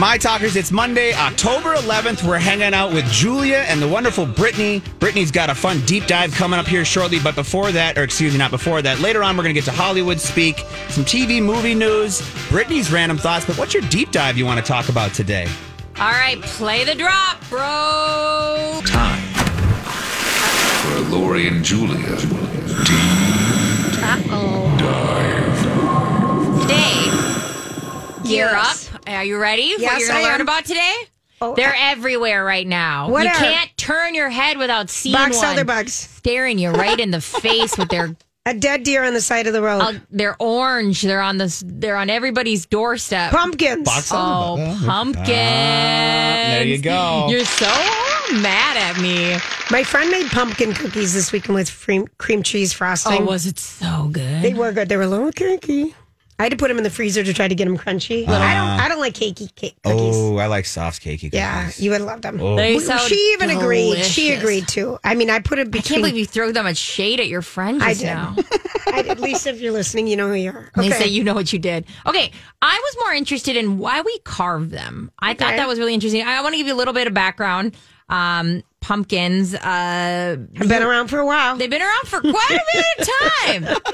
My Talkers, it's Monday, October 11th. We're hanging out with Julia and the wonderful Brittany. Brittany's got a fun deep dive coming up here shortly, but before that, or excuse me, not before that, later on, we're going to get to Hollywood Speak, some TV movie news, Brittany's random thoughts. But what's your deep dive you want to talk about today? All right, play the drop, bro. Time for Lori and Julia. Deep dive. Dave, gear Yes. up. Are you ready for Yes, what you're going to learn about today? Oh, They're I- everywhere right now. What you are- can't turn your head without seeing box one elder bugs. staring you right in the face with their A dead deer on the side of the road. uh, they're orange. They're on this. They're on everybody's doorstep. Pumpkins. Oh, pumpkin! there you go. You're so mad at me. My friend made pumpkin cookies this weekend with cream, cream cheese frosting. Oh, was it so good? they were good. They were a little cakey. I had to put them in the freezer to try to get them crunchy. I don't. I don't like cakey cake cookies. Oh, I like soft cakey cookies. yeah, you would love them. They We- sound she even agreed. She agreed too. I mean, I put it I can't believe you throw that much shade at your friend I just did. now. I- at least if you're listening, you know who you are. They Okay. say you know what you did. Okay, I was more interested in why we carve them. I thought that was really interesting. I want to give you a little bit of background. Um, pumpkins, uh, I've been around for a while. they've been around for quite a bit of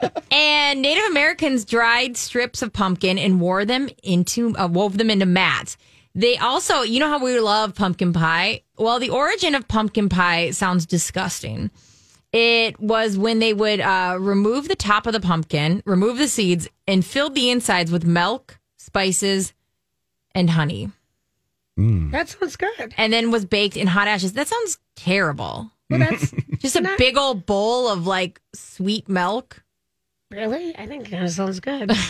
time. and Native Americans dried strips of pumpkin and wore them into, uh, wove them into mats. They also, you know how we love pumpkin pie? Well, the origin of pumpkin pie sounds disgusting. It was when they would uh, remove the top of the pumpkin, remove the seeds, and filled the insides with milk, spices, and honey, Mm. that sounds good. and then was baked in hot ashes. That sounds terrible. Well, that's Just a big old bowl of like sweet milk. really. I think that sounds good.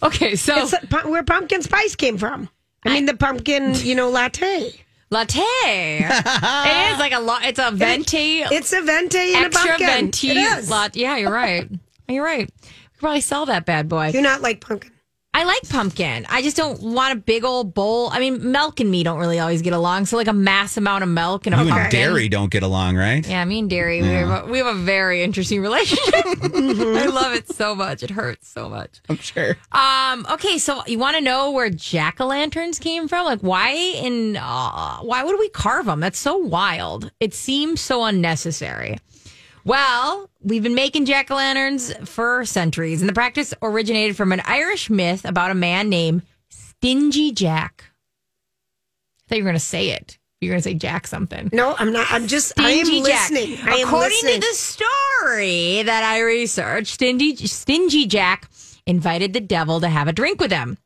Okay, so It's where pumpkin spice came from. I mean, the pumpkin, you know, latte. latte. it is like a lot. It's a venti, It's a venti and a extra pumpkin. venti It is. latte. Yeah, you're right. You're right. We could probably sell that bad boy. Do not like pumpkin. I like pumpkin. I just don't want a big old bowl. I mean, milk and me don't really always get along. So like a mass amount of milk and a You pumpkin. and dairy don't get along, right? Yeah, me and dairy, we, have a, we have a very interesting relationship. I love it so much. It hurts so much. I'm sure. Um. Okay. So you want to know where jack o' lanterns came from? Like, why in uh, why would we carve them? That's so wild. It seems so unnecessary. Well, we've been making jack o' lanterns for centuries, and the practice originated from an Irish myth about a man named Stingy Jack. I thought you were going to say it. You're going to say Jack something. No, I'm not. I'm just. I am Stingy Jack. listening. I am According listening. to the story that I researched, Stingy, Stingy Jack invited the devil to have a drink with him.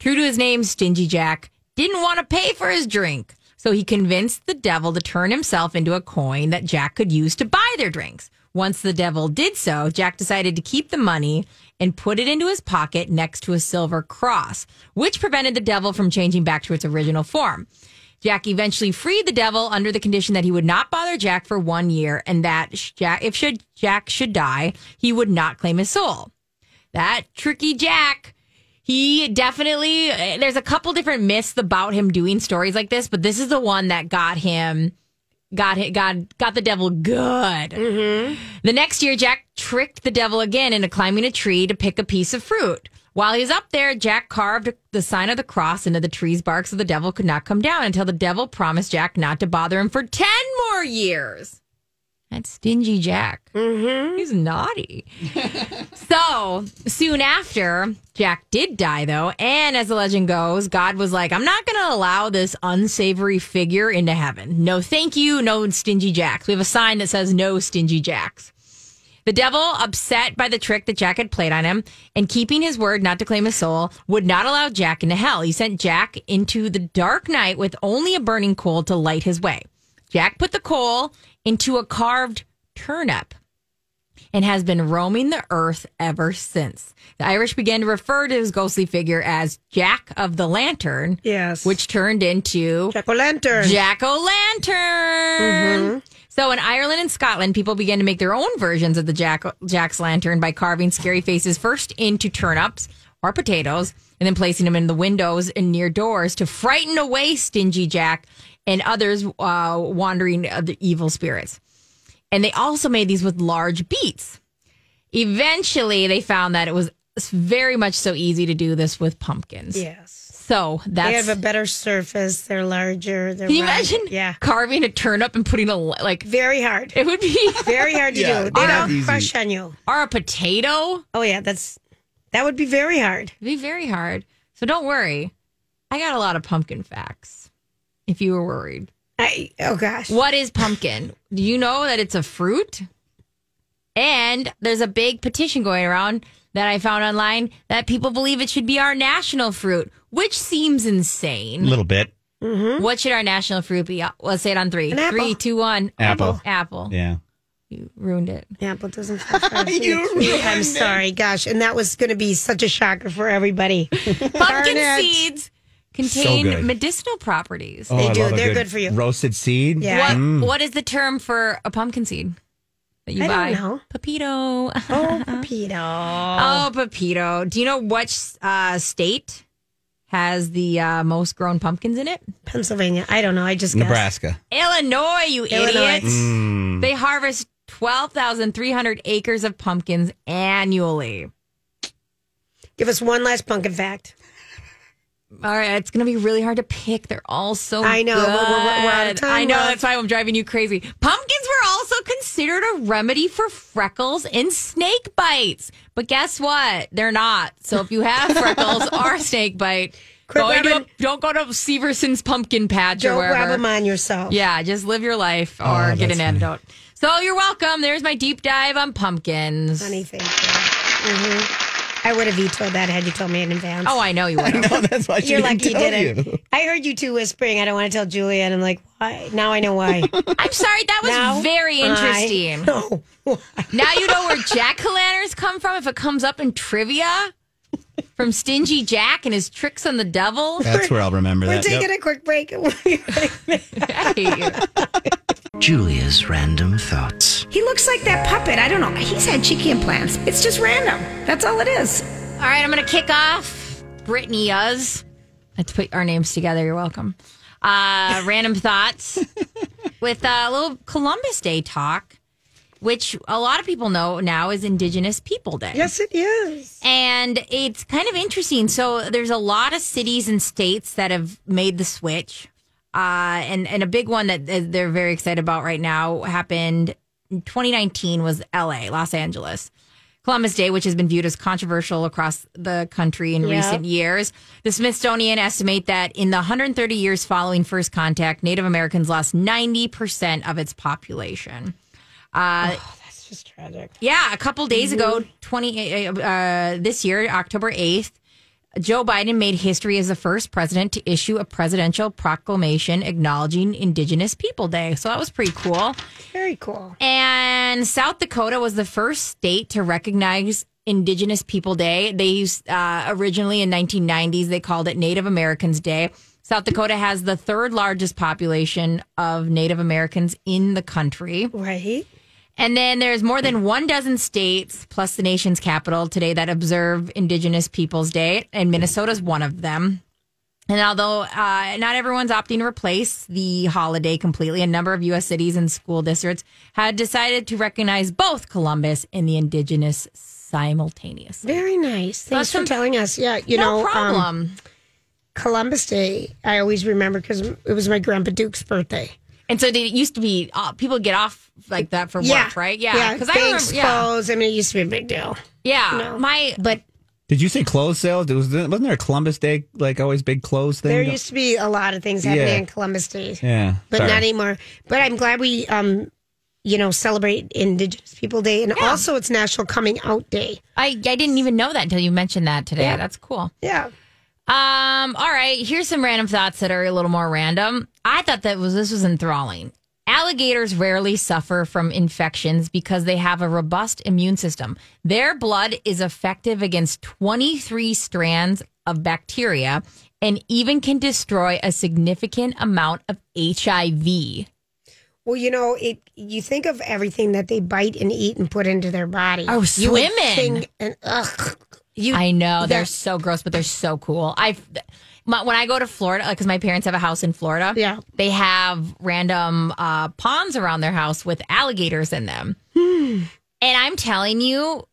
True to his name, Stingy Jack didn't want to pay for his drink. So he convinced the devil to turn himself into a coin that Jack could use to buy their drinks. Once the devil did so, Jack decided to keep the money and put it into his pocket next to a silver cross, which prevented the devil from changing back to its original form. Jack eventually freed the devil under the condition that he would not bother Jack for one year and that Jack, if should Jack should die, he would not claim his soul. That tricky Jack. He definitely, eh, there's a couple different myths about him doing stories like this, but this is the one that got him, got hit, got, got the devil good. The next year, Jack tricked the devil again into climbing a tree to pick a piece of fruit. While he was up there, Jack carved the sign of the cross into the tree's bark so the devil could not come down until the devil promised Jack not to bother him for 10 more years. That's Stingy Jack. Mm-hmm. He's naughty. so soon after, Jack did die, though. And as the legend goes, God was like, I'm not going to allow this unsavory figure into heaven. No, thank you. No Stingy Jacks. We have a sign that says no Stingy Jacks. The devil, upset by the trick that Jack had played on him and keeping his word not to claim his soul, would not allow Jack into hell. He sent Jack into the dark night with only a burning coal to light his way. Jack put the coal into a carved turnip and has been roaming the earth ever since. The Irish began to refer to his ghostly figure as Jack of the Lantern, Yes. which turned into Jack o' lantern. Jack o' Lantern. Mm-hmm. So in Ireland and Scotland, people began to make their own versions of the Jack Jack's lantern by carving scary faces first into turnips or potatoes, and then placing them in the windows and near doors to frighten away stingy Jack and others uh, wandering of the evil spirits. And they also made these with large beets. Eventually, they found that it was very much so easy to do this with pumpkins. yes. So that's They have a better surface. They're larger. They're can you round. imagine Yeah. carving a turnip and putting a like Very hard. it would be Very hard to Yeah, do. They not don't easy. crush on you. or a potato. Oh yeah, that's that would be very hard. It'd be very hard. So don't worry. I got a lot of pumpkin facts. If you were worried, I, oh gosh. what is pumpkin? Do you know that it's a fruit? And there's a big petition going around that I found online that people believe it should be our national fruit, which seems insane. A little bit. What should our national fruit be? Uh, Let's say it on three. An apple. Three, two, one. Apple. Apple. Yeah. You ruined it. Apple doesn't. fall fast. You I'm it. sorry, gosh, and that was going to be such a shocker for everybody. Pumpkin Darn it. seeds contain good. medicinal properties. Oh, They I do. They're good for you. Roasted seed. Yeah. What what is the term for a pumpkin seed that you I buy? don't know. Pepito. Oh, Pepito. oh, Pepito. Do you know which uh, state has the uh, most grown pumpkins in it? Pennsylvania. I don't know. I just guessed. Nebraska. Illinois, you Illinois. idiots. Mm. They harvest 12,300 acres of pumpkins annually. Give us one last pumpkin fact. All right, it's going to be really hard to pick. They're all so I know, Good. but we're- we're out of time, I know, love. that's why I'm driving you crazy. Pumpkins were also considered a remedy for freckles and snake bites. But guess what? They're not. So if you have freckles or a snake bite, Quit go into a, don't go to Severson's pumpkin patch or Don't rub wherever. them on yourself. Yeah, just live your life or Oh, get an funny. antidote. So you're welcome. There's my deep dive on pumpkins. Honey, thank you. hmm I would have vetoed that had you told me in advance. Oh, I know you would. have. That's why she You're didn't lucky you tell didn't. you. I heard you two whispering. I don't want to tell Julia, and I'm like, why? Now I know why. I'm sorry. That was Now very I interesting. know. Now you know where jack o' lanterns come from if it comes up in trivia from Stingy Jack and his tricks on the devil. That's where I'll remember that. We're that. taking Yep. a quick break. Hey. Julia's random thoughts. He looks like that puppet. I don't know. He's had cheeky implants. It's just random. That's all it is. All right, I'm going to kick off Brittany Uz. Let's put our names together. You're welcome. Uh, random thoughts with a little Columbus Day talk, which a lot of people know now is Indigenous People Day. yes, it is. And it's kind of interesting. So there's a lot of cities and states that have made the switch. Uh, and, and a big one that they're very excited about right now happened in 2019 was LA, Los Angeles. Columbus Day, which has been viewed as controversial across the country in recent years. The Smithsonian estimate that in the 130 years following first contact, Native Americans lost 90% of its population. It's just tragic. Yeah, a couple days ago, twenty uh, this year, October eighth, Joe Biden made history as the first president to issue a presidential proclamation acknowledging Indigenous People Day. So that was pretty cool. Very cool. And South Dakota was the first state to recognize Indigenous People Day. They used uh, originally in 1990s they called it Native Americans Day. South Dakota has the third largest population of Native Americans in the country. Right. And then there's more than one dozen states plus the nation's capital today that observe Indigenous Peoples Day, and Minnesota's one of them. And although uh, not everyone's opting to replace the holiday completely, a number of U.S. cities and school districts had decided to recognize both Columbus and the Indigenous simultaneously. Very nice. Thanks for telling us. Yeah, you no know, um, problem. Columbus Day, I always remember because it was my grandpa Duke's birthday. And so they it used to be uh, people get off like that for Yeah. work, right? Yeah, Yeah. because I Banks remember. Yeah, closed. I mean, it used to be a big deal. yeah. No. My But Did you say clothes sales? Was there, wasn't there a Columbus Day like always big clothes thing? there used to be a lot of things happening Yeah. in Columbus Day. yeah, but sorry. not anymore. But I'm glad we, um, you know, celebrate Indigenous People Day, and also it's National Coming Out Day. I I didn't even know that until you mentioned that today. Yeah. That's cool. Yeah, Um, all right, here's some random thoughts that are a little more random. I thought that was this was enthralling. Alligators rarely suffer from infections because they have a robust immune system. Their blood is effective against 23 strands of bacteria and even can destroy a significant amount of HIV. Well, you know, it. You think of everything that they bite and eat and put into their body. Oh, You swimming. think- and ugh, you. I know they're that- so gross, but they're so cool. I my, when I go to Florida, because my parents have a house in Florida, Yeah. they have random uh, ponds around their house with alligators in them, Hmm. and I'm telling you,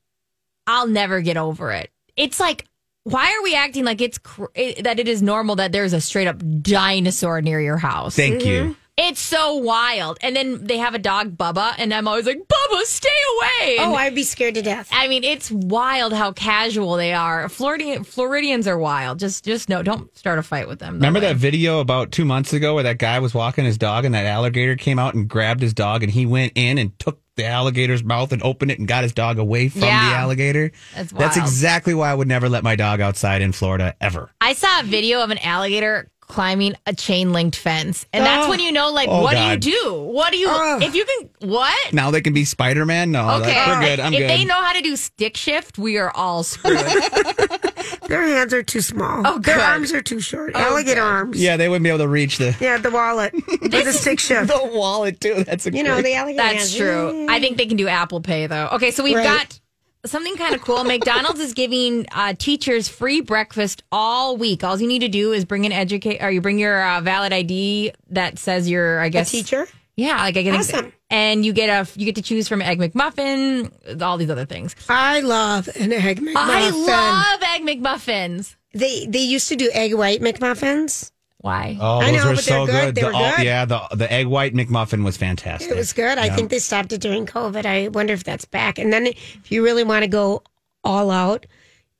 I'll never get over it. It's like. Why are we acting like it's cr- it, that it is normal that there's a straight up dinosaur near your house? Thank Mm-hmm. you. It's so wild. And then they have a dog, Bubba, and I'm always like, Bubba, stay away. And Oh, I'd be scared to death. I mean, it's wild how casual they are. Floridian, Floridians are wild. Just, just no, don't start a fight with them. Remember that video about two months ago where that guy was walking his dog and that alligator came out and grabbed his dog and he went in and took the alligator's mouth and opened it and got his dog away from Yeah. the alligator? That's That's exactly why I would never let my dog outside in Florida ever. I saw a video of an alligator climbing a chain linked fence, and that's Oh. when you know, like, Oh, what God. do you do? What do you? Oh. If you can, what? Now they can be Spider Man? No, Okay, that's, we're good. I'm if good. they know how to do stick shift, we are all screwed. Their hands are too small. Oh, Their good. arms are too short. Oh, alligator good. arms. yeah, they wouldn't be able to reach the, Yeah, the wallet with the stick shift. the wallet, too. That's a You know, great- the alligator. That's hands. true. I think they can do Apple Pay though. Okay, so we've Right. got something kind of cool. McDonald's is giving uh, teachers free breakfast all week. All you need to do is bring an educate, or you bring your uh, valid ID that says you're, I guess, a teacher. Yeah, like I get, Awesome. and you get a, you get to choose from egg McMuffin, all these other things. I love an egg McMuffin. I love egg McMuffins. They they used to do egg white McMuffins. Why? Oh, I those know, were but so good. good. They The were all- good. yeah, the the egg white McMuffin was fantastic. It was good. I think they stopped it during COVID. I wonder if that's back. And then if you really want to go all out,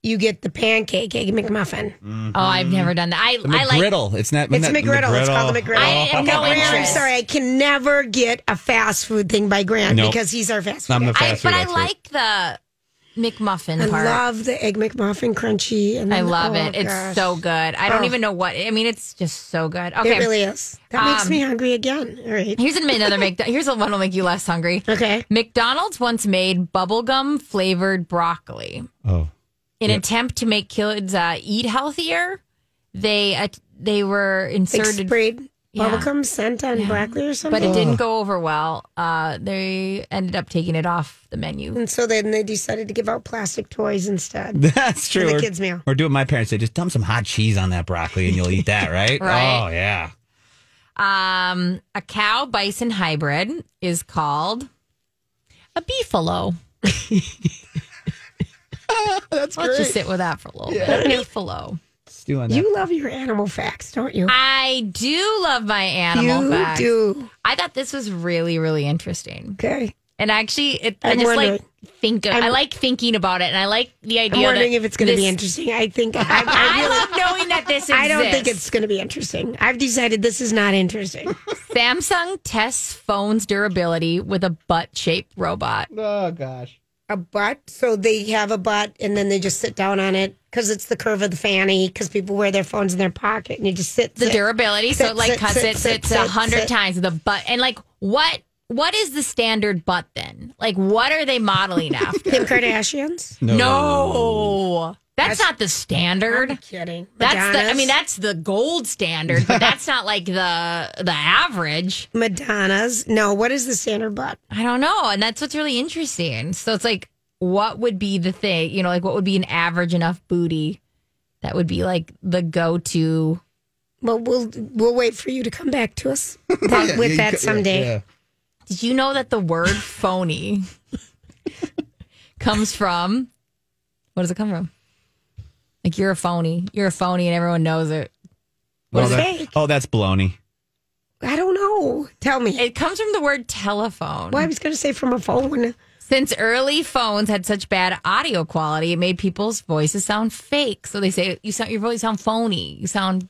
you get the pancake egg McMuffin. Mm-hmm. Oh, I've never done that. I, The I like. McGriddle. it's not. It's isn't that McGriddle. It's called the McGriddle. I have no Oh, I'm sorry. I can never get a fast food thing by Grant Nope. because he's our fast food. I'm the guy. I, fast but food I expert. like the McMuffin I part. love the egg McMuffin crunchy. And I then- love oh, it. It's gosh. so good. I don't Oh. even know what. I mean, it's just so good. Okay, It really is. That makes Um, me hungry again. All right. here's another Mc. Here's one that'll make you less hungry. Okay. McDonald's once made bubblegum flavored broccoli. Oh. In an attempt to make kids uh, eat healthier, they uh, they were Like inserted, sprayed Yeah. bubblegum scent on broccoli or something. but it didn't go over well. Uh, they ended up taking it off the menu. And so then they decided to give out plastic toys instead. That's true. the Or- kids' meal. Or do what my parents say. Just dump some hot cheese on that broccoli and you'll eat that, right? Right. Oh, yeah. Um, a cow bison hybrid is called a beefalo. That's Let's just sit with that for a little bit. A beefalo. Stew on that. You love your animal facts, don't you? I do love my animal you facts. do. I thought this was really, really interesting. Okay. And actually, it, I I'm just like wondering. think. Of, I I'm- like thinking about it, and I like the idea. I'm wondering that if it's going to be this- interesting. I think I, I, I really, love knowing that this exists. I don't think it's going to be interesting. I've decided this is not interesting. Samsung tests phone's durability with a butt-shaped robot. Oh, gosh. A butt, so they have a butt, and then they just sit down on it because it's the curve of the fanny. Because people wear their phones in their pocket, and you just sit. The sit. durability, so it like sit, cuts sit, it sits a hundred times the butt, and like what? What is the standard butt then? Like, what are they modeling after? Kim Kardashians. no, that's, not the standard. I'm kidding. That's the. I mean, that's the gold standard, but that's not like the the average. Madonna's. No, what is the standard butt? I don't know, and that's what's really interesting. So it's like, what would be the thing? You know, like what would be an average enough booty that would be like the go to? Well, we'll we'll wait for you to come back to us that, with that someday. Did you know that the word phony comes from? What does it come from? Like you're a phony. You're a phony, and everyone knows it. Oh, is that- fake? oh, that's baloney. I don't know. Tell me. It comes from the word telephone. well, I was going to say from a phone. Since early phones had such bad audio quality, it made people's voices sound fake. So they say you sound your voice sound phony. You sound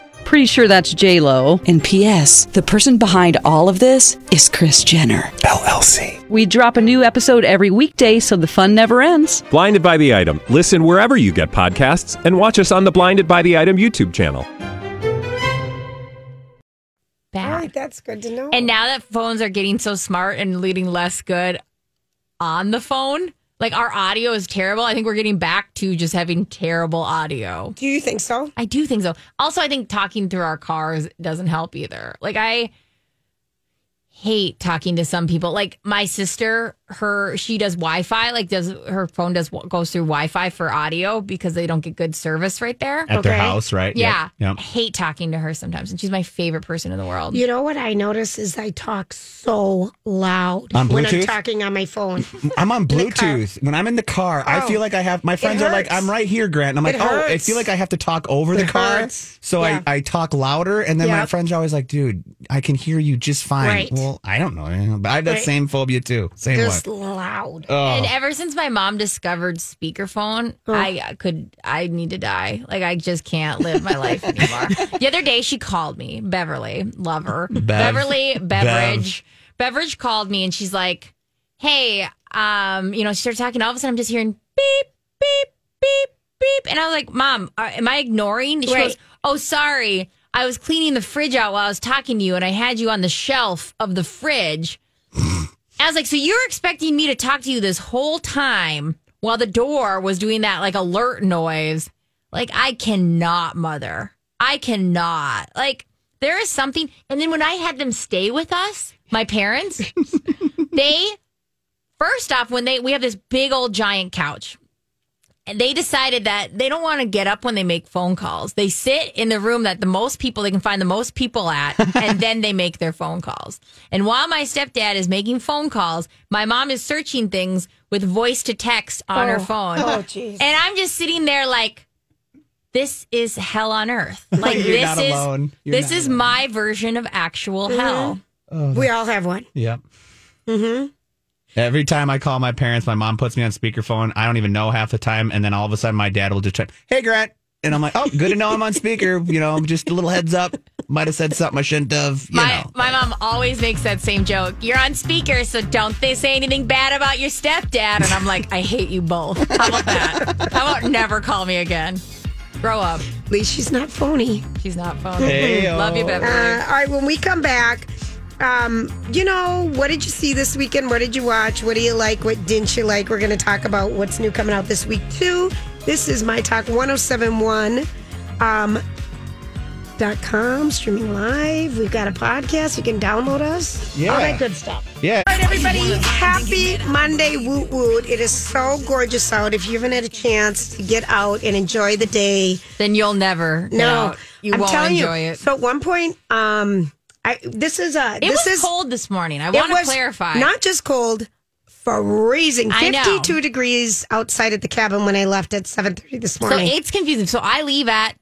Pretty sure that's J Lo. And P.S. The person behind all of this is Kris Jenner LLC. We drop a new episode every weekday, so the fun never ends. Blinded by the item. Listen wherever you get podcasts, and watch us on the Blinded by the Item YouTube channel. All bad. right, that's good to know. And now that phones are getting so smart and leading less good on the phone, like our audio is terrible. I think we're getting back to just having terrible audio. Do you think so? I do think so. Also, I think talking through our cars doesn't help either. Like I hate talking to some people. Like my sister, her she does Wi-Fi. Like does her phone does goes through Wi-Fi for audio because they don't get good service right there. At their house, right? Yeah, Yep. I hate talking to her sometimes, and she's my favorite person in the world. You know what I notice is I talk so loud On when I'm talking on my phone. I'm on. Bluetooth. When I'm in the car, I Oh. feel like I have my friends are like. I'm right here, Grant. And I'm like, It oh, I feel like I have to talk over the It car. hurts. So Yeah. I, I talk louder. And then my friends are always like, dude, I can hear you just fine. Right. Well, I don't know. But I have that Right. same phobia too. Same Just one. Loud. Oh. And ever since my mom discovered speakerphone, I could I need to die. Like I just can't live my life anymore. the other day she called me, Beverly, love her. Beverly Beverage. Beverage called me and she's like, Hey, um, you know, she started talking, all of a sudden I'm just hearing beep, beep, beep, beep. And I was like, Mom, uh, am I ignoring? She Right. goes, Oh, sorry. I was cleaning the fridge out while I was talking to you and I had you on the shelf of the fridge. I was like, so you're expecting me to talk to you this whole time while the door was doing that like alert noise? Like, I cannot, mother. I cannot. Like, there is something. And then when I had them stay with us, my parents, they, first off, when they, we have this big old giant couch. And they decided that they don't want to get up when they make phone calls. They sit in the room that the most people they can find the most people at, and then they make their phone calls. And while my stepdad is making phone calls, my mom is searching things with voice to text on her Oh. phone. Oh, jeez. And I'm just sitting there like, this is hell on earth. Like You're this not is alone. You're this not is alone. my version of actual hell. We all have one. Yep. Mm-hmm. Every time I call my parents, my mom puts me on speakerphone. I don't even know half the time, and then all of a sudden, my dad will just try, "Hey, Grant," and I'm like, "Oh, good to know I'm on speaker." You know, just a little heads up. Might have said something I shouldn't have. You My know. my mom always makes that same joke. You're on speaker, so don't they say anything bad about your stepdad? And I'm like, I hate you both. How about that? How about never call me again? Grow up. At least she's not phony. She's not phony. Hey-o. Love you, Beverly. Uh, all right, when we come back, um, you know, what did you see this weekend? What did you watch? What do you like? What didn't you like? We're going to talk about what's new coming out this week, too. This is My Talk 1071. Um, Dot com streaming live. We've got a podcast. You can download us. Yeah. All that good stuff. yeah. All right, everybody. Happy Monday, woot woot. It is so gorgeous out. If you haven't had a chance to get out and enjoy the day, then you'll never. get no, out. you I'm won't telling enjoy you. it. So at one point, um, I this is a It this was is cold this morning. I want to clarify. Not just cold, freezing. 52 degrees outside at the cabin when I left at 7:30 this morning. so it's confusing. So I leave at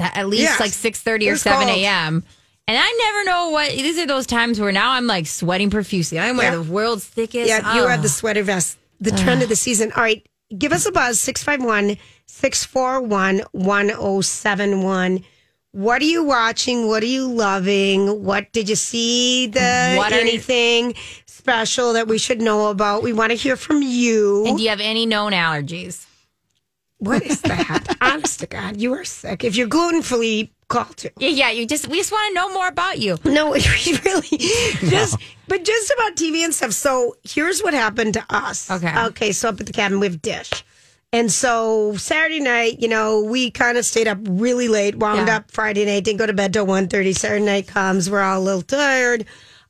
at least Yes. like six thirty or seven a.m. And I never know what these are those times where now I'm like sweating profusely. I'm wearing Yeah. the world's thickest. yeah, you oh. have the ah. sweater vest. The trend of the season. All right, give us a buzz 651 641 1071. What are you watching? What are you loving? What did you see? The What are you- anything special that we should know about? We want to hear from you. And do you have any known allergies? What is that? Honest to God, you are sick. If you're gluten free, call to. Yeah, yeah. You just we just want to know more about you. No, we really just, but just about TV and stuff. So here's what happened to us. Okay. Okay. So up at the cabin, we have Dish. And so Saturday night, you know, we kind of stayed up really late, wound Yeah. up Friday night, didn't go to bed till 1.30. Saturday night comes, we're all a little tired.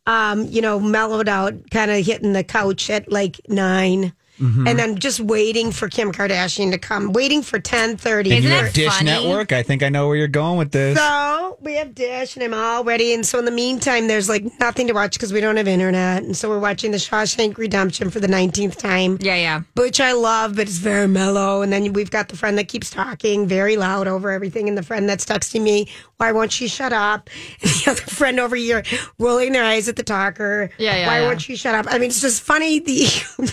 Um, you know, mellowed out, kind of hitting the couch at like 9 Mhm. And then just waiting for Kim Kardashian to come, waiting for 10.30. And you have Dish Network. I think I know where you're going with this. So we have Dish, and I'm all ready. And so in the meantime, there's like nothing to watch because we don't have internet. And so we're watching The Shawshank Redemption for the 19th time. Yeah, yeah. Which I love, but it's very mellow. And then we've got the friend that keeps talking very loud over everything, and the friend that's texting me, "Why won't she shut up?" And the other friend over here rolling their eyes at the talker. Yeah, yeah, Why yeah. won't she shut up? I mean, it's just funny the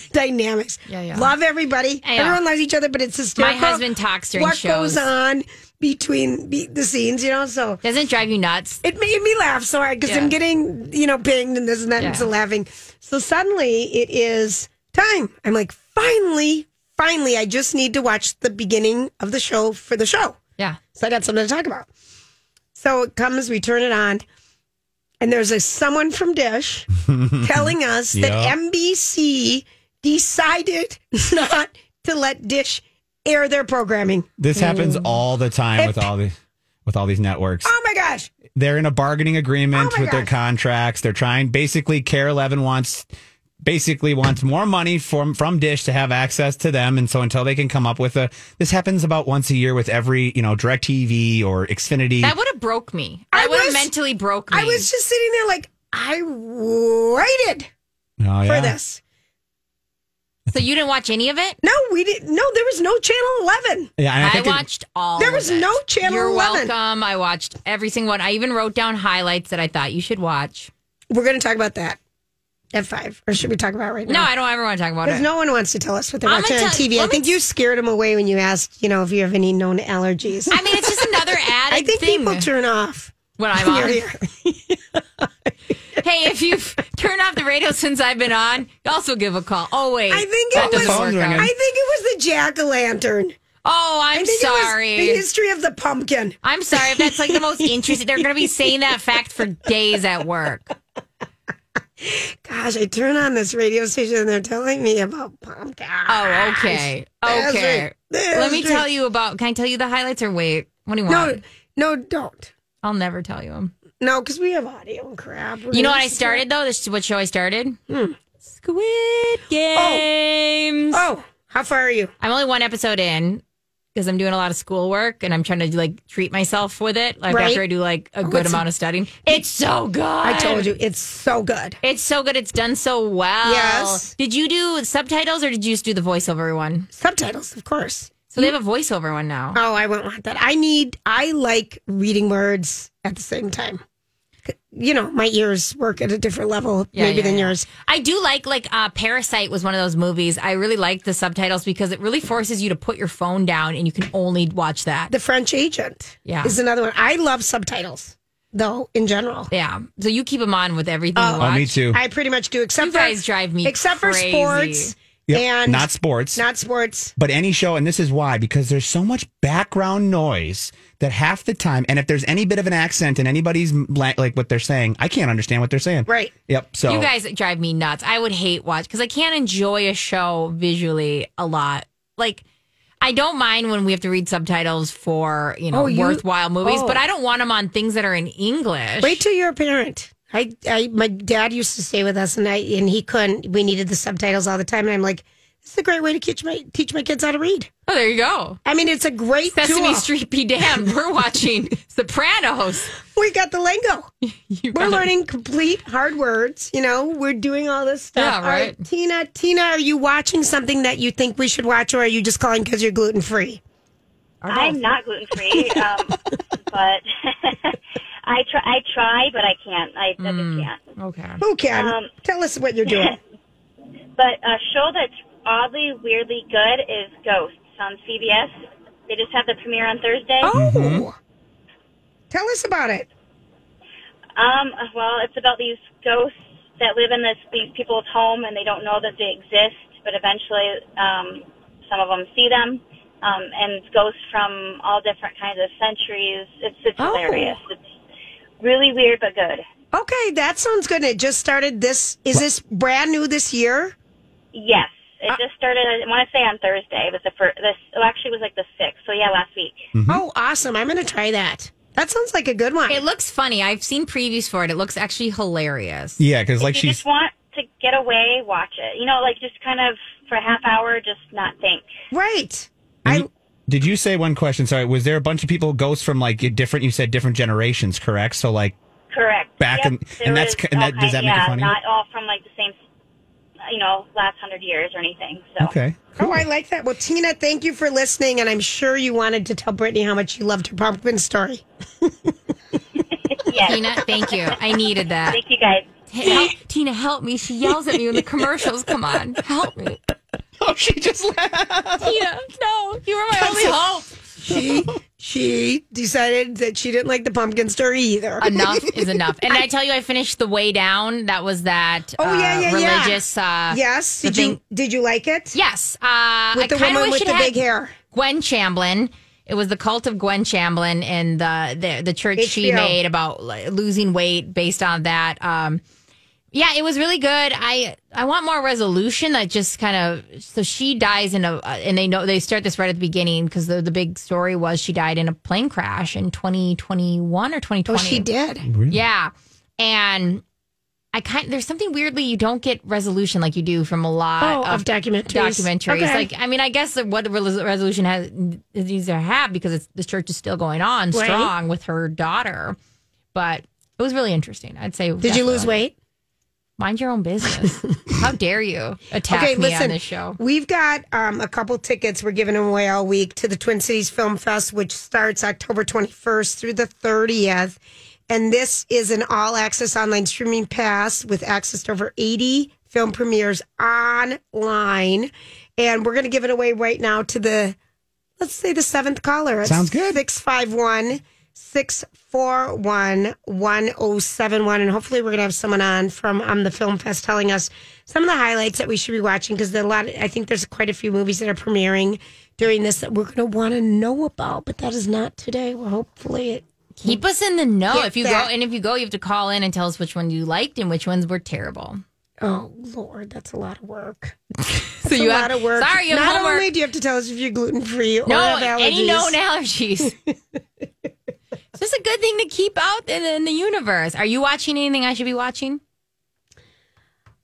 dynamics. Yeah, yeah. Love everybody. Yeah. Everyone loves each other, but it's hysterical. My husband talks during what shows. goes on between be- the scenes, you know. So doesn't drive you nuts. It made me laugh so hard because Yeah. I'm getting you know pinged and this and that and so laughing. So suddenly it is time. I'm like, finally, finally, I just need to watch the beginning of the show for the show. Yeah. So I got something to talk about. So it comes, we turn it on, and there's a someone from Dish telling us that Yeah. NBC decided not to let Dish air their programming. This happens all the time with all the with all these networks. Oh my gosh. They're in a bargaining agreement Oh my with their gosh. contracts. They're trying basically KARE 11 wants basically wants more money from from Dish to have access to them and so until they can come up with a this happens about once a year with every, you know, DirecTV or Xfinity. That would have broke me. That I would have was- mentally broke me. I was just sitting there like, I waited oh, for yeah. this. So you didn't watch any of it? No, we didn't. No, there was no Channel 11. Yeah, and I I, think it- watched all. There of was it. no Channel You're 11. welcome. I watched every single one. I even wrote down highlights that I thought you should watch. We're going to talk about that at five. Or should we talk about it right now? No. I don't ever want to talk about it. Because no one wants to tell us what they're I'm watching on TV. I let me think you scared them away when you asked, you know, if you have any known allergies. I mean, it's just another added I think thing. people turn off. when I'm when on. hey, if you've turned off the radio since I've been on, also give a call. Oh wait, I think it was. I think it was the jack o' lantern. Oh, I'm I think it was sorry. the history of the pumpkin. I'm sorry if that's like the most interesting. They're going to be saying that fact for days at work. Gosh, I turn on this radio station and they're telling me about pumpkin. Oh, okay, That's okay. right. That's Let me right. tell you about. Can I tell you the highlights or wait? What do you want? No, want? no, don't. I'll never tell you them. No, because we have audio and crap. We're You know what I started though? This is what show I started. Hmm. Squid Games. Oh, how far are you? I'm only one episode in because I'm doing a lot of schoolwork and I'm trying to like treat myself with it. Like Right. after I do like a good amount of studying, it's so good. I told you, it's so good. It's so good. It's done so well. Yes. Did you do subtitles or did you just do the voiceover one? Subtitles, of course. So they have a voiceover one now. Oh, I wouldn't want that. I need, I like reading words at the same time. You know, my ears work at a different level Yeah, maybe yeah, than yeah. yours. I do like like uh, Parasite was one of those movies. I really liked the subtitles because it really forces you to put your phone down and you can only watch that. The French Agent Yeah. is another one. I love subtitles, though, in general. Yeah. So you keep them on with everything you Oh, watch. me too. I pretty much do, except You for guys drive me except crazy. for sports Yep, and not sports. not sports. But any show, and this is why, because there's so much background noise that half the time, and if there's any bit of an accent in anybody's like what they're saying, I can't understand what they're saying. Right. Yep. So You guys drive me nuts. I would hate watch because I can't enjoy a show visually a lot. Like I don't mind when we have to read subtitles for you know Oh, you- worthwhile movies, oh. but I don't want them on things that are in English. Wait till you're a parent. I, I, my dad used to stay with us, and I, and he couldn't. We needed the subtitles all the time, and I'm like, this is a great way to teach my teach my kids how to read. Oh, there you go. I mean, it's a great Sesame tool. Street be damned. We're watching Sopranos. We got the lingo. You We're got it. learning complete hard words. You know, we're doing all this stuff. Yeah, All right, right. Tina, Tina, are you watching something that you think we should watch, or are you just calling because you're gluten free? I'm not gluten free, um, but I try. I try, but I can't. I, I just can't. Okay. Who can? Um, Tell us what you're doing. But a show that's oddly, weirdly good is Ghosts on CBS. They just have the premiere on Thursday. Oh, tell us about it. Um, well, it's about these ghosts that live in this these people's home, and they don't know that they exist. But eventually, um, some of them see them. um, and ghosts from all different kinds of centuries. It's it's Oh. hilarious. It's really weird but good. Okay, that sounds good. It just started this. Is this brand new this year? Yes, it Uh, just started. I want to say on Thursday. It was the first. This well, actually it was like the sixth. So yeah, last week. Oh, awesome. I'm going to try that. That sounds like a good one. It looks funny. I've seen previews for it. It looks actually hilarious. Yeah, because like if you she's just want to get away, watch it. You know, like just kind of for a half hour, just not think. Right. Did you say one question? Sorry, was there a bunch of people ghosts from like different? You said different generations, correct? So like, Correct. Back Yep, in- and that's- and that- does that make it yeah, funny? Not all from like the same, you know, last hundred years or anything. So okay, Oh, I like that. Well, Tina, thank you for listening. And I'm sure you wanted to tell Brittany how much you loved her pumpkin story. Tina, thank you. I needed that. Thank you guys. Hey, help, Tina, help me. She yells at me when the commercials come on. Help me. Oh, she just Tina, no, you were my only hope. She she decided that she didn't like the pumpkin story either. Enough is enough. And I tell you, I finished the way down. That was that. Oh yeah, uh, yeah, yeah. religious. Uh, yes. the Did you thing- did you like it? Yes. Uh, With the kinda woman with the big hair. Gwen Shamblin. It was the cult of Gwen Shamblin and the the, the church she made about losing weight based on that. Um, yeah, it was really good. I I want more resolution. That just kind of so she dies in a uh, and they know they start this right at the beginning because the the big story was she died in a plane crash in 2021 or 2020. Oh, she did. Yeah. And I kind of. there's something weirdly you don't get resolution like you do from a lot Oh, of documentaries. Documentaries. Okay. Like I mean, I guess what the resolution has is easy to have because it's the church is still going on Right. strong with her daughter. But it was really interesting. I'd say. Did you lose weight? Mind your own business. How dare you attack me on this show? We've got um, a couple tickets we're giving away all week to the Twin Cities Film Fest, which starts October 21st through the 30th. And this is an all access online streaming pass with access to over 80 film premieres online. And we're going to give it away right now to the, let's say, the seventh caller. It's Sounds good. 651 641 1071. And hopefully, we're going to have someone on from um, the Film Fest telling us some of the highlights that we should be watching because a lot, I think there's quite a few movies that are premiering during this that we're going to want to know about, but that is not today. Well, hopefully, it Keep us in the know. If you that. go and if you go, you have to call in and tell us which one you liked and which ones were terrible. Oh Lord, that's a lot of work. So you a have- lot of work. Sorry, you have Not homework. only do you have to tell us if you're gluten free or No, have allergies. any known allergies. it's just a good thing to keep out in, in the universe. Are you watching anything I should be watching?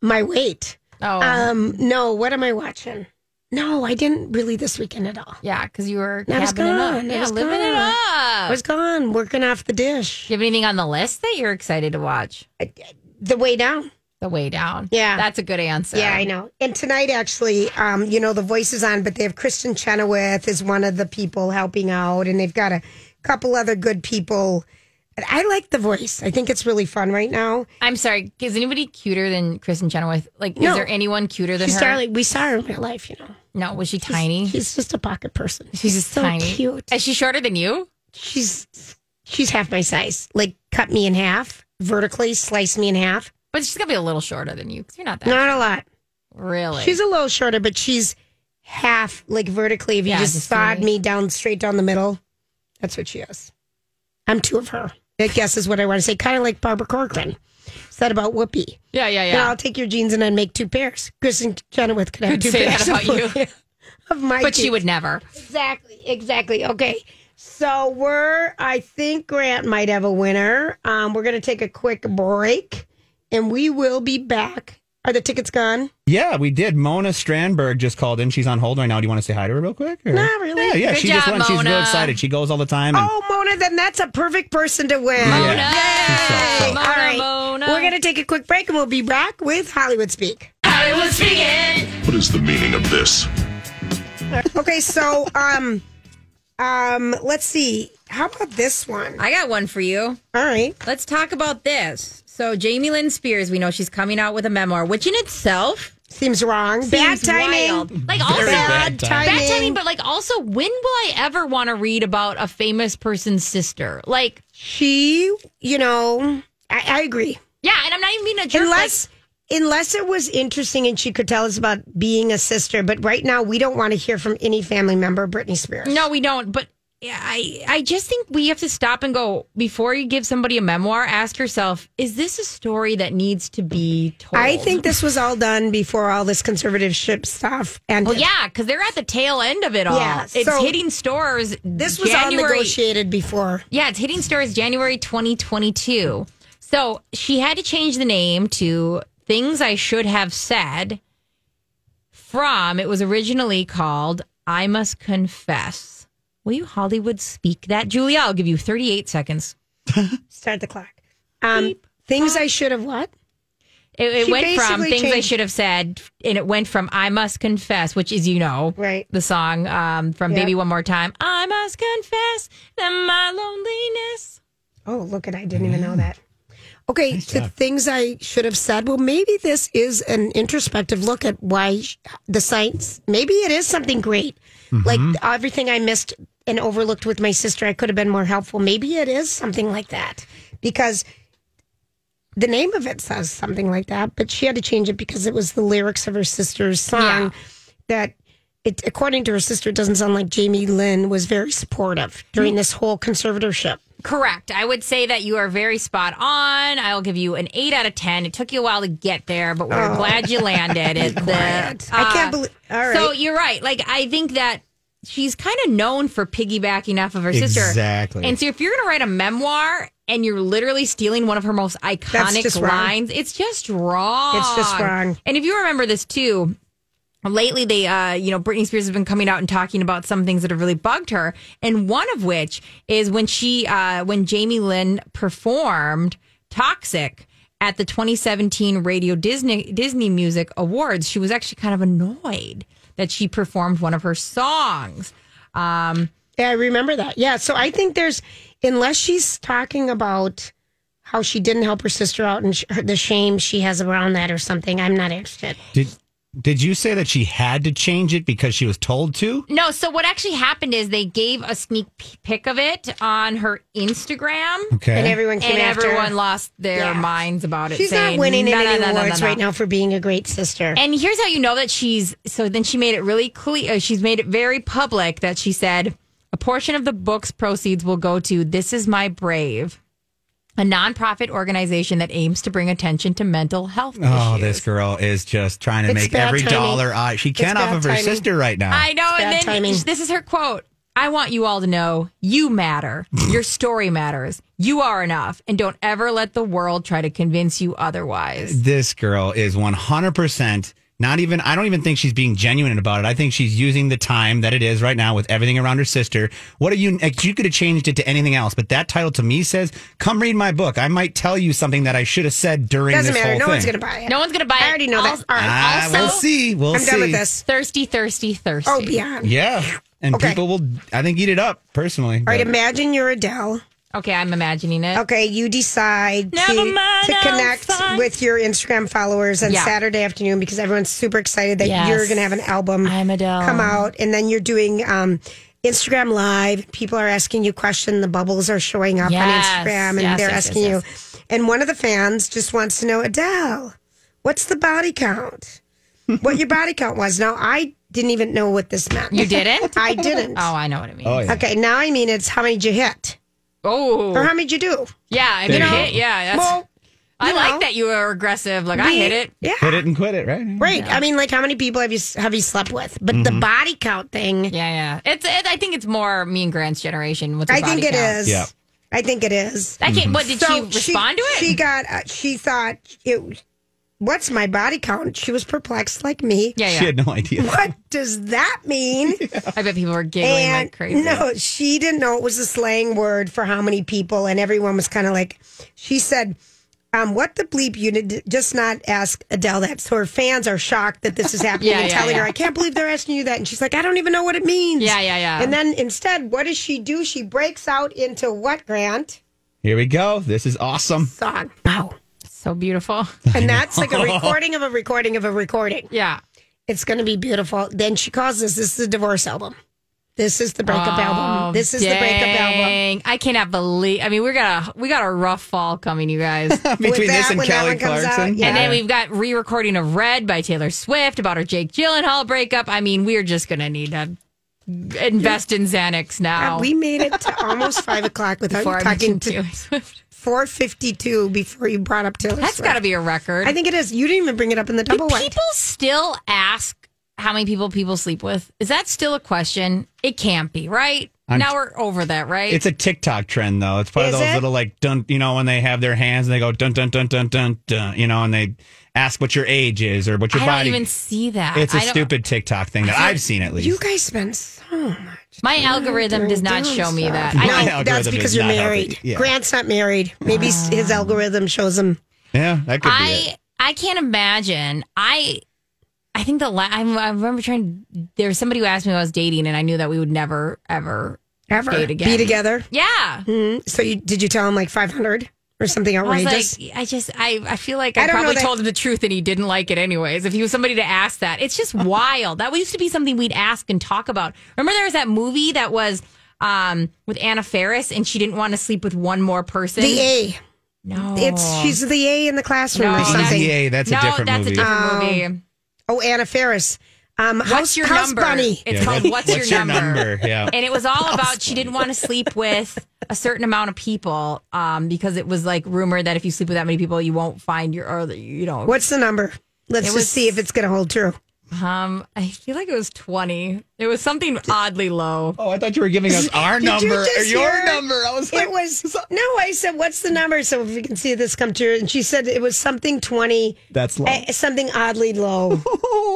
My weight. Oh, Um, no. What am I watching? No, I didn't really this weekend at all. yeah, because you were I was it up. gone. I Yeah, was living it gone. up. I was gone working off the dish. Do you have anything on the list that you're excited to watch? The way down. The way down. Yeah. that's a good answer. Yeah, I know. And tonight, actually, um, you know, the voice is on, but they have Kristin Chenoweth is one of the people helping out, and they've got a couple other good people. I like the voice. I think it's really fun right now. I'm sorry. Is anybody cuter than Kristin Chenoweth? Like, No. is there anyone cuter than She's her? darling. We saw her in real life, you know. No, was she tiny? She's just a pocket person. She's just so tiny. cute. Is she shorter than you? She's she's half my size. Like cut me in half vertically, slice me in half. But she's gonna be a little shorter than you because you're not that. Not a lot. Really? She's a little shorter, but she's half like vertically. If you Yeah, just sawed me down straight down the middle, that's what she is. I'm two of her. I guess is what I want to say. Kind of like Barbara Corcoran said about Whoopi. yeah, yeah, yeah. I'll take your jeans and I'd make two pairs. Chris Kristin Chenoweth could have Could two say that pairs about of, you. of my but she would never. Exactly, exactly. Okay. So we're I think Grant might have a winner. Um, we're gonna take a quick break and we will be back. Are the tickets gone? Yeah, we did. Mona Strandberg just called in. She's on hold right now. Do you want to say hi to her real quick? or- Not really. Yeah, yeah. Good she just job, went. She's real excited. She goes all the time. And Oh, Mona, then that's a perfect person to win. Yeah. She's so- so- All right. Mona. We're going to take a quick break and we'll be back with Hollywood Speak. Hollywood speaking. What is the meaning of this? Okay, so um um let's see. How about this one? I got one for you. All right. Let's talk about this. So Jamie Lynn Spears, we know she's coming out with a memoir, which in itself Seems wrong. Bad timing. wild. Like also Very bad timing. bad timing, but like also, when will I ever want to read about a famous person's sister? Like, She, you know, I, I agree. yeah, and I'm not even being a jerk. Unless unless it was interesting and she could tell us about being a sister. But right now, we don't want to hear from any family member of Britney Spears. No, we don't. But yeah, I, I just think we have to stop and go before you give somebody a memoir. Ask yourself: Is this a story that needs to be told? I think this was all done before all this conservatorship stuff. And Well, yeah, because they're at the tail end of it all. Yeah, it's so hitting stores. this was all January. negotiated before. Yeah, it's hitting stores January 2022. So she had to change the name to Things I Should Have Said from, it was originally called I Must Confess. Will you Hollywood speak that? Julia, I'll give you 38 seconds. Start the clock. Um, things I should have what? It, it went from basically things I should have said, and it went from I Must Confess, which is, you know, right. the song um, from Yep. Baby One More Time. I must confess that my loneliness. Oh, look at I didn't even know that. Okay, the things I should have said. Well, maybe this is an introspective look at why the science. Maybe it is something great, like everything I missed and overlooked with my sister. I could have been more helpful. Maybe it is something like that because the name of it says something like that. But she had to change it because it was the lyrics of her sister's song that. It, according to her sister, it doesn't sound like Jamie Lynn was very supportive during mm. this whole conservatorship. Correct. I would say that you are very spot on. I'll give you an eight out of ten. It took you a while to get there, but we're Oh. glad you landed. It, uh, the, I can't uh, believe- all right. So you're right. Like I think that she's kind of known for piggybacking off of her sister. Exactly. And so if you're going to write a memoir and you're literally stealing one of her most iconic just wrong. lines, it's just wrong. It's just wrong. And if you remember this too, lately they uh you know Britney Spears has been coming out and talking about some things that have really bugged her and one of which is when she uh when Jamie Lynn performed Toxic at the 2017 Radio Disney Disney Music Awards she was actually kind of annoyed that she performed one of her songs um Yeah, I remember that. Yeah, so I think there's, unless she's talking about how she didn't help her sister out and sh- the shame she has around that or something, I'm not interested. Did Did you say that she had to change it because she was told to? No, so what actually happened is they gave a sneak p- pic of it on her Instagram. Okay. And everyone came and after her. everyone lost their Yeah. minds about it. She's saying, not winning "No, any no, no, no, awards no, no." right now for being a great sister. And here's how you know that she's so then she made it really clear. uh, She's made it very public that she said a portion of the book's proceeds will go to This Is My Brave, a nonprofit organization that aims to bring attention to mental health Oh, issues. this girl is just trying to It's make every timing. dollar. Uh, she can't off bad of her timing. sister right now. I know. Bad And then timing. this is her quote. I want you all to know you matter. Your story matters. You are enough. And don't ever let the world try to convince you otherwise. This girl is 100% not even, I don't even think she's being genuine about it. I think she's using the time that it is right now with everything around her sister. What are you, you could have changed it to anything else, but that title to me says, come read my book. I might tell you something that I should have said during Doesn't this matter. whole No thing. one's going to buy it. No one's going to buy it. I already know that. All right. Ah, also, we'll see. We'll I'm done with see. this. Thirsty, thirsty, thirsty. Oh, beyond. Yeah. And Okay. people will, I think, eat it up personally. All right, but- imagine you're Adele. Okay, I'm imagining it. Okay, you decide to, mind, to connect with your Instagram followers on Yeah. Saturday afternoon because everyone's super excited that Yes. you're going to have an album I'm Adele. come out, and then you're doing um, Instagram Live. People are asking you questions. The bubbles are showing up Yes. on Instagram, and Yes, they're yes, asking yes, you. And one of the fans just wants to know, Adele, what's the body count? what your body count was? Now I didn't even know what this meant. You didn't? I didn't. Oh, I know what it means. Oh, yeah. Okay, now I mean it's how many did you hit Oh. or how many did you do? yeah, if There you you hit, yeah. That's, Well, I you like know. that you were aggressive. Like, I hit it. Yeah. Hit it and quit it, right? Right. I mean, like, how many people have you have you slept with? But Mm-hmm. the body count thing, Yeah, yeah. It's. It, I think it's more me and Grant's generation. With the I think body it count. is. Yeah. I think it is. I can't. What did So she respond to it? She got. Uh, she thought it. What's my body count? She was perplexed, like me. yeah, She had no idea. What does that mean? I bet people were giggling and like crazy. no, she didn't know it was a slang word for how many people, and everyone was kind of like. She said. Um, what the bleep you did just not ask Adele that. So her fans are shocked that this is happening Yeah, and yeah, telling her. I can't believe they're asking you that. And she's like, I don't even know what it means. Yeah, yeah, yeah. And then instead, what does she do? She breaks out into what, Grant? Here we go. This is awesome. Song. Wow. So beautiful. And that's like a recording of a recording of a recording. Yeah. It's going to be beautiful. Then she calls this, this is a divorce album. This is the breakup Oh, album. This is the breakup album. I cannot believe. I mean, we got a we got a rough fall coming, you guys. Between With this that, and Kelly one comes out, Clarkson. yeah. And then we've got re-recording of "Red" by Taylor Swift about her Jake Gyllenhaal breakup. I mean, we're just gonna need to invest in Xanax now. We made it to almost five o'clock without Before I talking to four fifty two before you brought up Taylor That's got to be a record. I think it is. You didn't even bring it up in the Do double wide. people still ask how many people people sleep with? Is that still a question? It can't be, right? I'm- now we're over that, right? It's a TikTok trend though. It's part Is of those it? little like dun, you know, when they have their hands and they go dun dun dun dun dun dun, you know, and they ask what your age is or what your I don't body. even see that. it's a I don't- stupid TikTok thing that I've seen at least. You guys spend so much. My algorithm does not doing show me that. My I No, that's because you're married. Yeah. Grant's not married. Maybe s his algorithm shows him. yeah, that could be it. I I can't imagine. I I think the la- I, I remember trying. There was somebody who asked me if I was dating, and I knew that we would never ever Ever date again. be together. Yeah. Mhm. So you did you tell him like five hundred or something I was outrageous? like, I just, I, I feel like I I, probably that- told him the truth and he didn't like it anyways. If he was somebody to ask that, it's just wild. That used to be something we'd ask and talk about. Remember there was that movie that was um, with Anna Faris and she didn't want to sleep with one more person. the A. No, It's she's the A in the classroom no, or something. Yeah, that's a no, different that's movie. a different Oh. movie. Oh, Anna Faris. Um, What's House, your House number? Bunny. It's Yeah, called what- What's, What's Your Your Number? Number? Yeah. And it was all about she didn't want to sleep with a certain amount of people um, because it was like rumored that if you sleep with that many people, you won't find your, or you know, What's the number? Let's It just was- see if it's going to hold true. Um, I feel like it was twenty. It was something oddly low. Oh, I thought you were giving us our Did you number or your hear number. I was like, It was no. I said, "What's the number?" So if we can see this come true, and she said it was something twenty. That's low. eh, something oddly low.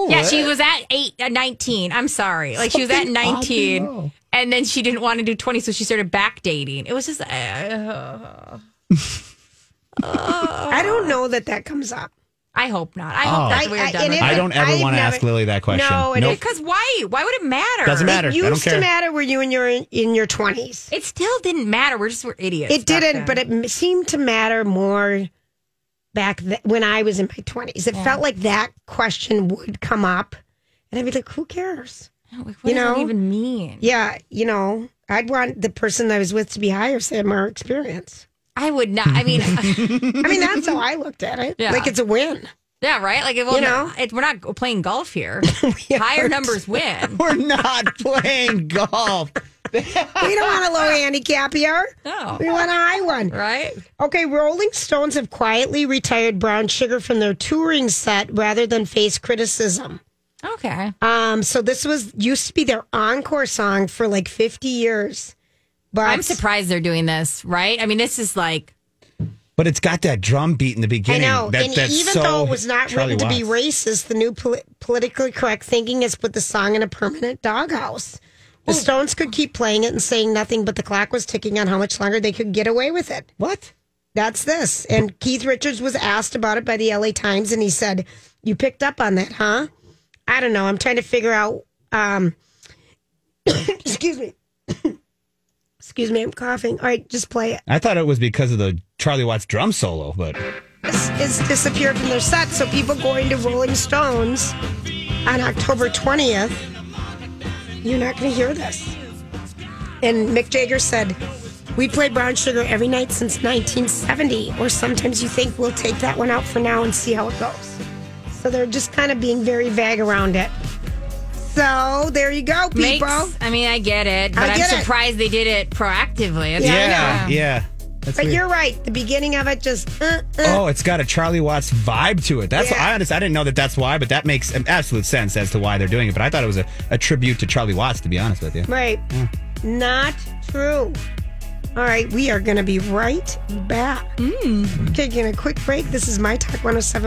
Yeah, she was at eight, uh, 19. I'm sorry, like she was at nineteen, and then she didn't want to do twenty, so she started backdating. It was just. Uh, I don't know that that comes up. I hope not. I Oh. hope that's I- we're I- done and with if I don't ever I've want to never- ask Lily that question. No, and nope. Because why? Why would it matter? Doesn't matter. It I don't used care. to matter where you and you're in, in your twenties. It still didn't matter. We're just we're idiots. It back didn't, then. but it m- seemed to matter more back th- when I was in my twenties. It felt like that question would come up, and I'd be like, "Who cares?" Like, what you does that know? even mean? Yeah, you know, I'd want the person I was with to be higher, so they had more experience. I would not. I mean, I mean, that's how I looked at it. Yeah. Like it's a win. yeah, right. Like, well, You know? it, we're not playing golf here. Higher numbers win. We're not playing golf. We don't want a low handicap here. No, We want a high one. right? Okay, Rolling Stones have quietly retired Brown Sugar from their touring set rather than face criticism. Okay. Um, so this was used to be their encore song for like 50 years. But I'm surprised they're doing this. Right? I mean, this is like. But it's got that drum beat in the beginning. I know, That, and that's even so though it was not Charlie written to be racist, the new poli- politically correct thinking has put the song in a permanent doghouse. The Stones could keep playing it and saying nothing, but the clock was ticking on how much longer they could get away with it. What? That's this. And Keith Richards was asked about it by the LA Times, and he said, "You picked up on that, huh?" I don't know. I'm trying to figure out. Um, excuse me. Excuse me. I'm coughing. All right, just play it. I thought it was because of the Charlie Watts drum solo, but This is disappeared from their set, so people going to Rolling Stones on October 20th, you're not going to hear this. And Mick Jagger said, We play Brown Sugar every night since 1970, or sometimes you think we'll take that one out for now and see how it goes. So they're just kind of being very vague around it. So there you go, people. Makes, I mean, I get it, I but I'm get it. surprised they did it proactively. It's- Yeah, yeah, yeah. That's but weird. you're right. The beginning of it just. Uh, uh. Oh, it's got a Charlie Watts vibe to it. That's Yeah. I honestly I didn't know that that's why, but that makes absolute sense as to why they're doing it. But I thought it was a, a tribute to Charlie Watts, to be honest with you. Right. Not true. All right, we are going to be right back. Taking a quick break. This is My Talk 107.